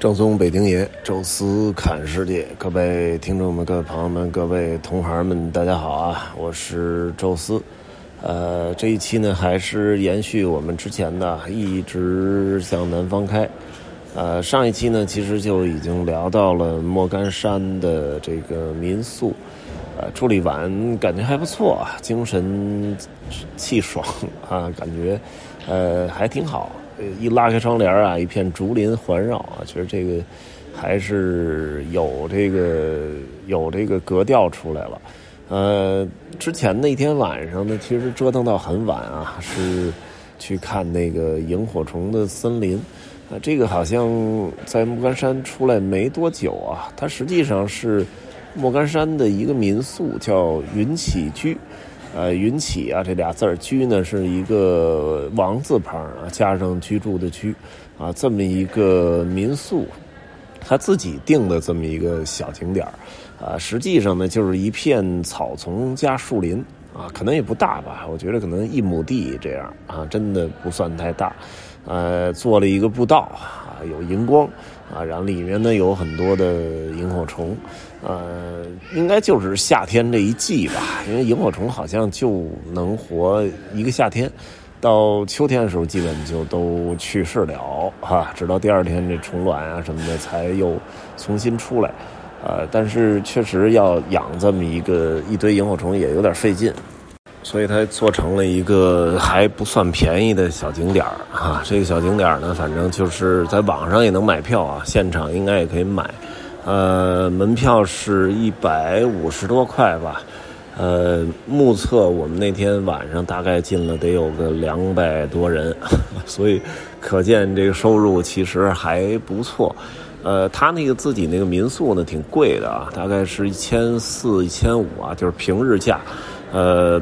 正宗北京爷，宙斯侃世界，各位听众们、各位朋友们、各位同行们，大家好啊！我是宙斯。呃，这一期呢，还是延续我们之前的，一直向南方开。呃，上一期呢，其实就已经聊到了莫干山的这个民宿。呃，处理完感觉还不错，精神气爽啊，感觉呃还挺好。一拉开窗帘啊，一片竹林环绕啊，其实这个还是有这个有这个格调出来了。呃，之前那天晚上呢，其实折腾到很晚啊，是去看那个萤火虫的森林啊。这个好像在莫干山出来没多久啊，它实际上是莫干山的一个民宿，叫云起居。呃，云起啊，这俩字儿居呢是一个王字旁啊，加上居住的居，啊，这么一个民宿，他自己定的这么一个小景点，啊，实际上呢就是一片草丛加树林，啊，可能也不大吧，我觉得可能一亩地这样，啊，真的不算太大，呃，做了一个步道，有荧光，啊，然后里面呢有很多的萤火虫。呃，应该就是夏天这一季吧，因为萤火虫好像就能活一个夏天，到秋天的时候基本就都去世了哈，直到第二天这虫卵啊什么的才又重新出来，呃，但是确实要养这么一个一堆萤火虫也有点费劲，所以它做成了一个还不算便宜的小景点儿哈，这个小景点呢，反正就是在网上也能买票啊，现场应该也可以买。呃，门票是一百五十多块吧，呃，目测我们那天晚上大概进了得有个两百多人，所以可见这个收入其实还不错。呃，他那个自己那个民宿呢挺贵的啊，大概是一千四、一千五啊，就是平日价。呃，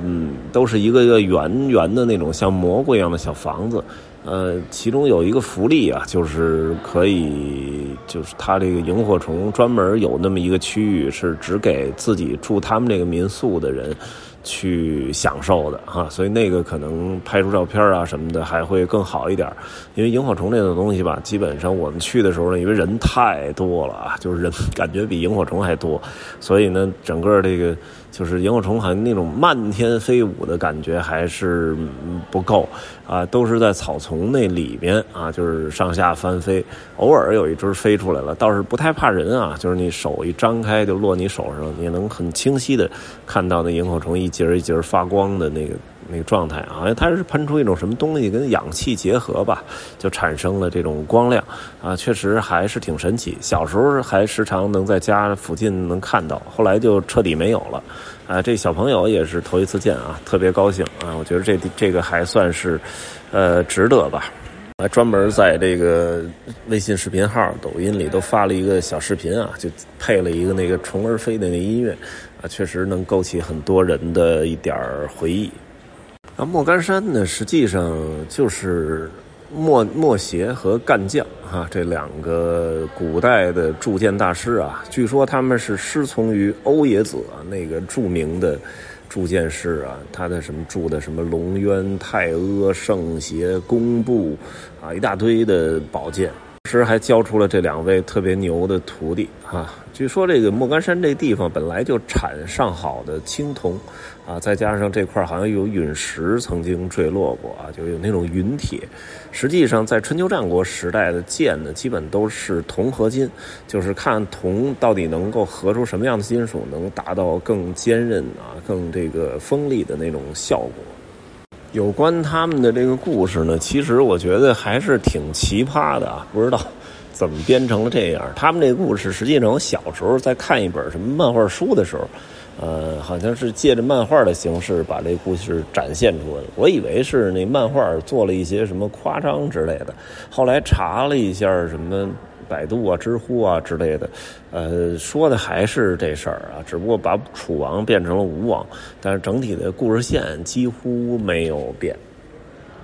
都是一个一个圆圆的那种像蘑菇一样的小房子。呃，其中有一个福利啊，就是可以，就是它这个萤火虫专门有那么一个区域，是只给自己住他们这个民宿的人去享受的哈，所以那个可能拍出照片啊什么的还会更好一点。因为萤火虫这种东西吧，基本上我们去的时候呢，因为人太多了啊，就是人感觉比萤火虫还多，所以呢，整个这个。就是萤火虫好像那种漫天飞舞的感觉还是不够啊，都是在草丛那里边啊，就是上下翻飞，偶尔有一只飞出来了，倒是不太怕人啊，就是你手一张开就落你手上，你能很清晰的看到那萤火虫一节一节发光的那个。那个状态好像它是喷出一种什么东西跟氧气结合吧，就产生了这种光亮啊，确实还是挺神奇。小时候还时常能在家附近能看到，后来就彻底没有了啊。这小朋友也是头一次见啊，特别高兴啊。我觉得这这个还算是呃值得吧。还专门在这个微信视频号、抖音里都发了一个小视频啊，就配了一个那个虫儿飞的那音乐啊，确实能勾起很多人的一点回忆。那莫干山呢，实际上就是莫莫邪和干将哈这两个古代的铸剑大师啊。据说他们是师从于欧冶子啊，那个著名的铸剑师啊，他的什么铸的什么龙渊、太阿、圣邪、工部啊，一大堆的宝剑。时还教出了这两位特别牛的徒弟啊。据说这个莫干山这地方本来就产上好的青铜，啊，再加上这块好像有陨石曾经坠落过啊，就有那种陨铁。实际上在春秋战国时代的剑呢，基本都是铜合金，就是看铜到底能够合出什么样的金属，能达到更坚韧啊、更这个锋利的那种效果。有关他们的这个故事呢，其实我觉得还是挺奇葩的啊，不知道怎么编成了这样。他们这个故事实际上，我小时候在看一本什么漫画书的时候，呃，好像是借着漫画的形式把这故事展现出来的。我以为是那漫画做了一些什么夸张之类的，后来查了一下什么。百度啊、知乎啊之类的，呃，说的还是这事儿啊，只不过把楚王变成了吴王，但是整体的故事线几乎没有变。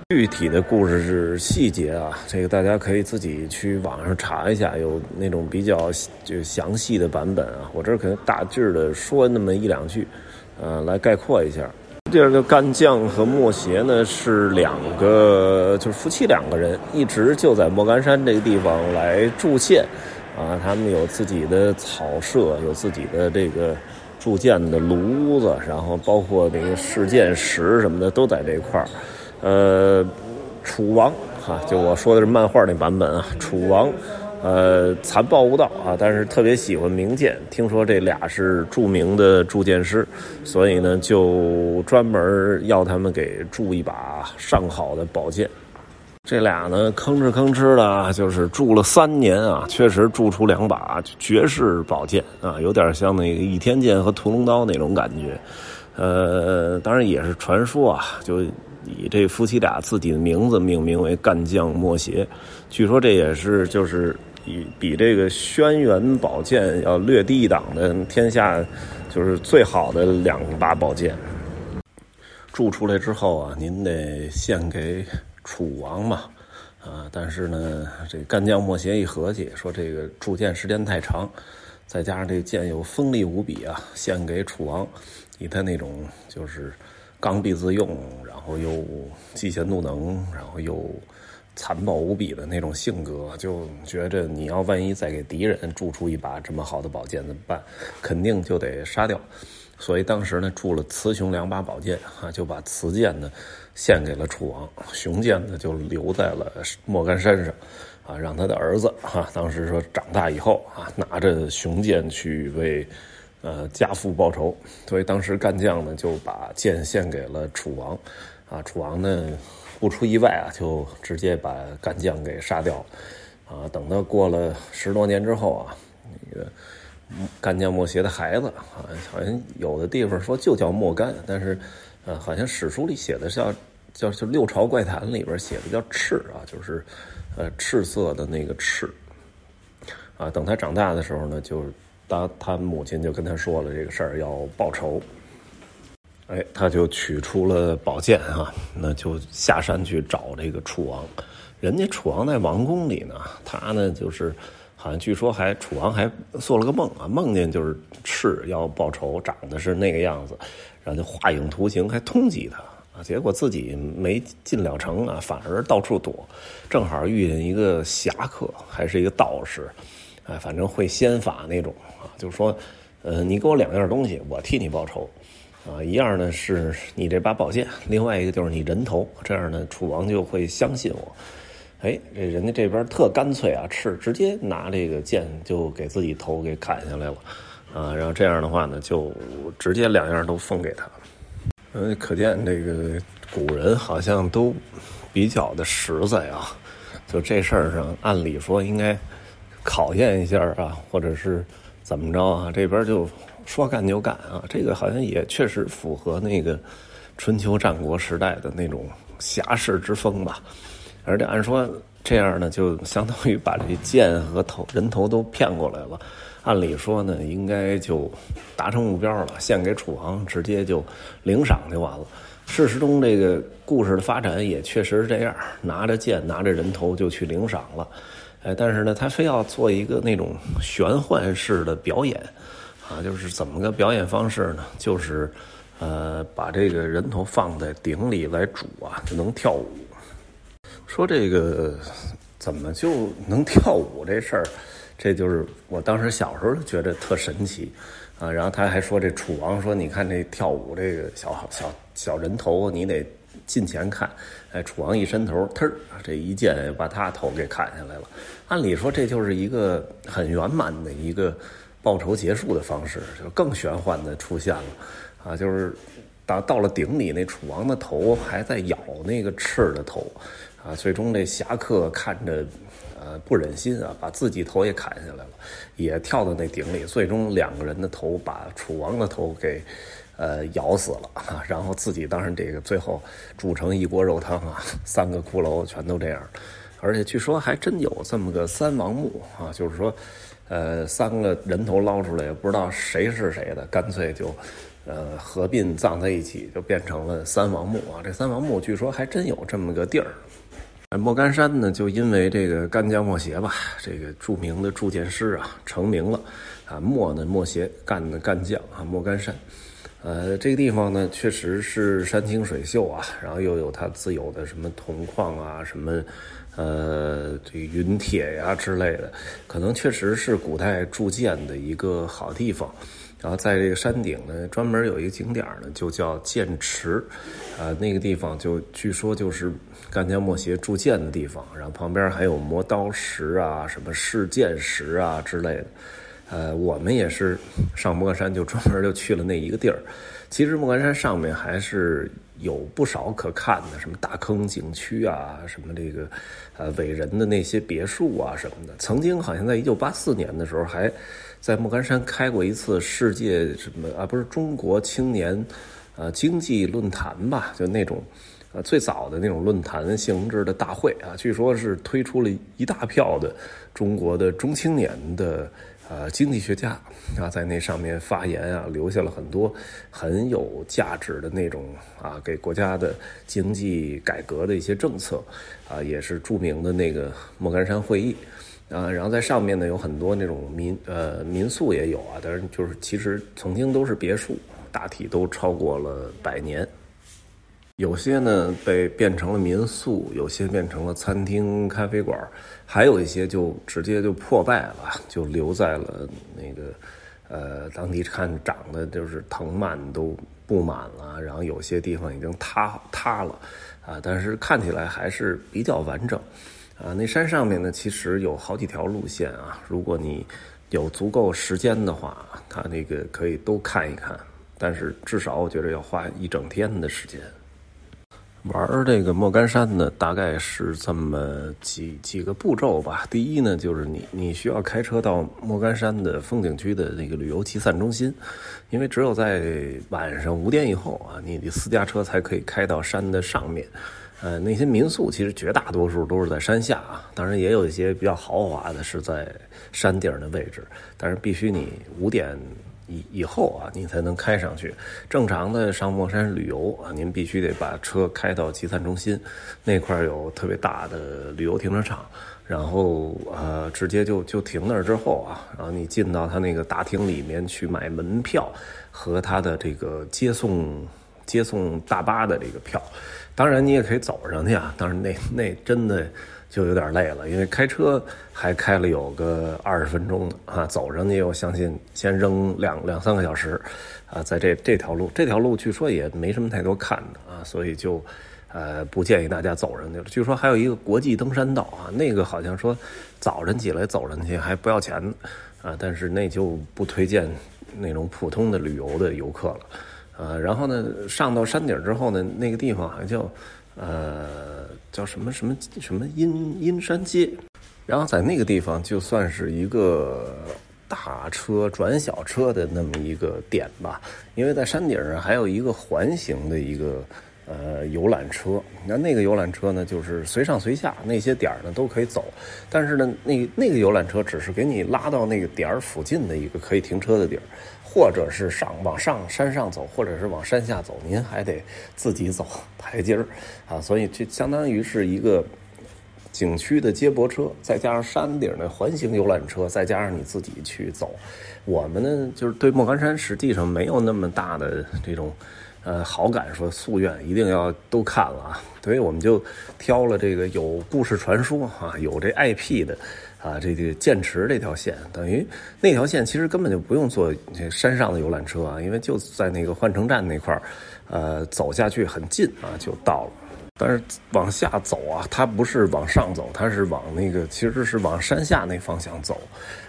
具体的故事是细节啊，这个大家可以自己去网上查一下，有那种比较就详细的版本啊。我这可能大致的说那么一两句，呃，来概括一下。第二个干将和莫邪呢是两个，就是夫妻两个人，一直就在莫干山这个地方来铸剑，啊，他们有自己的草舍，有自己的这个铸剑的炉子，然后包括那个试剑石什么的都在这块儿。呃，楚王哈，就我说的是漫画那版本啊，楚王。呃，残暴无道啊，但是特别喜欢名剑。听说这俩是著名的铸剑师，所以呢，就专门要他们给铸一把上好的宝剑。这俩呢，吭哧吭哧的，就是铸了三年啊，确实铸出两把绝世宝剑啊，有点像那个倚天剑和屠龙刀那种感觉。呃，当然也是传说啊，就以这夫妻俩自己的名字命名为干将莫邪。据说这也是就是。比比这个轩辕宝剑要略低一档的天下，就是最好的两把宝剑。铸出来之后啊，您得献给楚王嘛，啊，但是呢，这干将莫邪一合计，说这个铸剑时间太长，再加上这剑又锋利无比啊，献给楚王，以他那种就是刚愎自用，然后又嫉贤妒能，然后又。残暴无比的那种性格，就觉着你要万一再给敌人铸出一把这么好的宝剑怎么办？肯定就得杀掉。所以当时呢，铸了雌雄两把宝剑啊，就把雌剑呢献给了楚王，雄剑呢就留在了莫干山上，啊，让他的儿子哈，当时说长大以后啊，拿着雄剑去为呃家父报仇。所以当时干将呢就把剑献给了楚王，啊，楚王呢。不出意外啊，就直接把干将给杀掉了，啊，等到过了十多年之后啊，那个干将莫邪的孩子啊，好像有的地方说就叫莫干，但是，呃，好像史书里写的叫叫就《六朝怪谈》里边写的叫赤啊，就是呃赤色的那个赤，啊，等他长大的时候呢，就当他母亲就跟他说了这个事儿，要报仇。哎，他就取出了宝剑啊，那就下山去找这个楚王。人家楚王在王宫里呢，他呢就是好像据说还楚王还做了个梦啊，梦见就是赤要报仇，长得是那个样子，然后就画影图形还通缉他啊，结果自己没进了城啊，反而到处躲，正好遇见一个侠客，还是一个道士，哎，反正会仙法那种啊，就是说，呃，你给我两样东西，我替你报仇。啊，一样呢是你这把宝剑，另外一个就是你人头，这样呢楚王就会相信我。哎，这人家这边特干脆啊，是直接拿这个剑就给自己头给砍下来了，啊，然后这样的话呢，就直接两样都送给他。嗯，可见这个古人好像都比较的实在啊，就这事儿上，按理说应该考验一下啊，或者是怎么着啊，这边就。说干就干啊！这个好像也确实符合那个春秋战国时代的那种侠士之风吧。而且按说这样呢，就相当于把这剑和头人头都骗过来了。按理说呢，应该就达成目标了，献给楚王，直接就领赏就完了。事实中，这个故事的发展也确实是这样，拿着剑，拿着人头就去领赏了。哎，但是呢，他非要做一个那种玄幻式的表演。啊，就是怎么个表演方式呢？就是，呃，把这个人头放在鼎里来煮啊，就能跳舞。说这个怎么就能跳舞这事儿，这就是我当时小时候觉得特神奇啊。然后他还说这楚王说，你看这跳舞这个小小小人头，你得近前看。哎，楚王一伸头，忒儿这一剑把他头给砍下来了。按理说这就是一个很圆满的一个。报仇结束的方式就更玄幻的出现了，啊，就是到到了鼎里，那楚王的头还在咬那个赤的头，啊，最终这侠客看着，呃，不忍心啊，把自己头也砍下来了，也跳到那鼎里，最终两个人的头把楚王的头给，呃，咬死了啊，然后自己当然这个最后煮成一锅肉汤啊，三个骷髅全都这样，而且据说还真有这么个三王墓啊，就是说。呃，三个人头捞出来，也不知道谁是谁的，干脆就，呃，合并葬在一起，就变成了三王墓啊。这三王墓据说还真有这么个地儿。莫干山呢，就因为这个干将莫邪吧，这个著名的铸剑师啊，成名了。啊，莫呢，莫邪干的干将啊，莫干山。呃，这个地方呢，确实是山清水秀啊，然后又有它自有的什么铜矿啊，什么呃这云铁呀之类的，可能确实是古代铸剑的一个好地方。然后在这个山顶呢，专门有一个景点呢，就叫剑池，啊，那个地方就据说就是干将莫邪铸剑的地方，然后旁边还有磨刀石啊，什么试剑石啊之类的。呃，我们也是上莫干山就专门就去了那一个地儿。其实莫干山上面还是有不少可看的，什么大坑景区啊，什么这个呃伟人的那些别墅啊什么的。曾经好像在一九八四年的时候，还在莫干山开过一次世界什么啊，不是中国青年呃经济论坛吧？就那种呃最早的那种论坛性质的大会啊，据说是推出了一大票的中国的中青年的。呃，经济学家啊，在那上面发言啊，留下了很多很有价值的那种啊，给国家的经济改革的一些政策啊，也是著名的那个莫干山会议啊。然后在上面呢，有很多那种民呃民宿也有啊，但是就是其实曾经都是别墅，大体都超过了百年。有些呢被变成了民宿，有些变成了餐厅、咖啡馆，还有一些就直接就破败了，就留在了那个呃当地看长得就是藤蔓都布满了，然后有些地方已经塌塌了啊，但是看起来还是比较完整啊。那山上面呢，其实有好几条路线啊，如果你有足够时间的话，它那个可以都看一看，但是至少我觉得要花一整天的时间。玩这个莫干山呢，大概是这么几几个步骤吧。第一呢，就是你你需要开车到莫干山的风景区的那个旅游集散中心，因为只有在晚上五点以后啊，你的私家车才可以开到山的上面。呃，那些民宿其实绝大多数都是在山下啊，当然也有一些比较豪华的是在山顶的位置，但是必须你五点。以以后啊，你才能开上去。正常的上莫山旅游啊，您必须得把车开到集散中心，那块有特别大的旅游停车场，然后呃，直接就就停那儿之后啊，然后你进到他那个大厅里面去买门票和他的这个接送接送大巴的这个票。当然你也可以走上去啊，当然那那真的。就有点累了，因为开车还开了有个二十分钟呢啊，走上去我相信先扔两两三个小时，啊，在这这条路，这条路据说也没什么太多看的啊，所以就，呃，不建议大家走上去。据说还有一个国际登山道啊，那个好像说早晨起来走上去还不要钱呢啊，但是那就不推荐那种普通的旅游的游客了，呃，然后呢，上到山顶之后呢，那个地方好像叫。呃，叫什么什么什么阴阴山街，然后在那个地方就算是一个大车转小车的那么一个点吧，因为在山顶上还有一个环形的一个呃游览车，那那个游览车呢就是随上随下，那些点儿呢都可以走，但是呢那那个游览车只是给你拉到那个点儿附近的一个可以停车的地儿。或者是上往上山上走，或者是往山下走，您还得自己走台阶儿啊，所以这相当于是一个景区的接驳车，再加上山顶的环形游览车，再加上你自己去走。我们呢，就是对莫干山实际上没有那么大的这种呃好感，说夙愿一定要都看了啊，所以我们就挑了这个有故事传说啊，有这 IP 的。啊，这个剑池这条线等于那条线其实根本就不用坐山上的游览车啊，因为就在那个换乘站那块，呃，走下去很近啊，就到了。但是往下走啊，它不是往上走，它是往那个其实是往山下那方向走，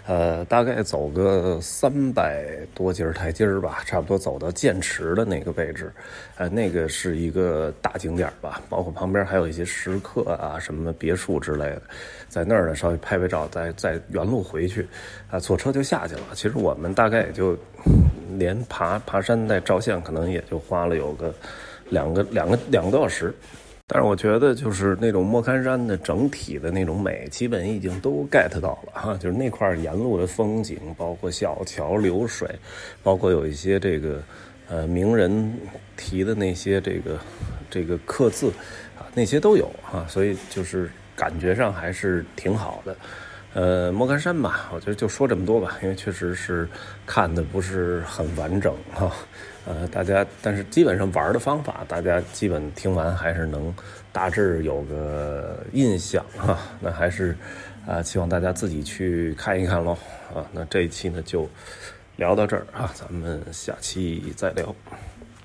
呃，大概走个三百多节台阶儿吧，差不多走到剑池的那个位置，呃，那个是一个大景点吧，包括旁边还有一些石刻啊、什么别墅之类的，在那儿呢稍微拍拍照，再再原路回去，啊，坐车就下去了。其实我们大概也就连爬爬山带照相，可能也就花了有个两个两个两个多小时。但是我觉得，就是那种莫干山的整体的那种美，基本已经都 get 到了哈。就是那块沿路的风景，包括小桥流水，包括有一些这个呃名人题的那些这个这个刻字啊，那些都有哈。所以就是感觉上还是挺好的。呃，莫干山吧，我觉得就说这么多吧，因为确实是看的不是很完整哈。呃，大家，但是基本上玩的方法，大家基本听完还是能大致有个印象哈。那还是啊，希望大家自己去看一看喽啊。那这一期呢就聊到这儿啊，咱们下期再聊。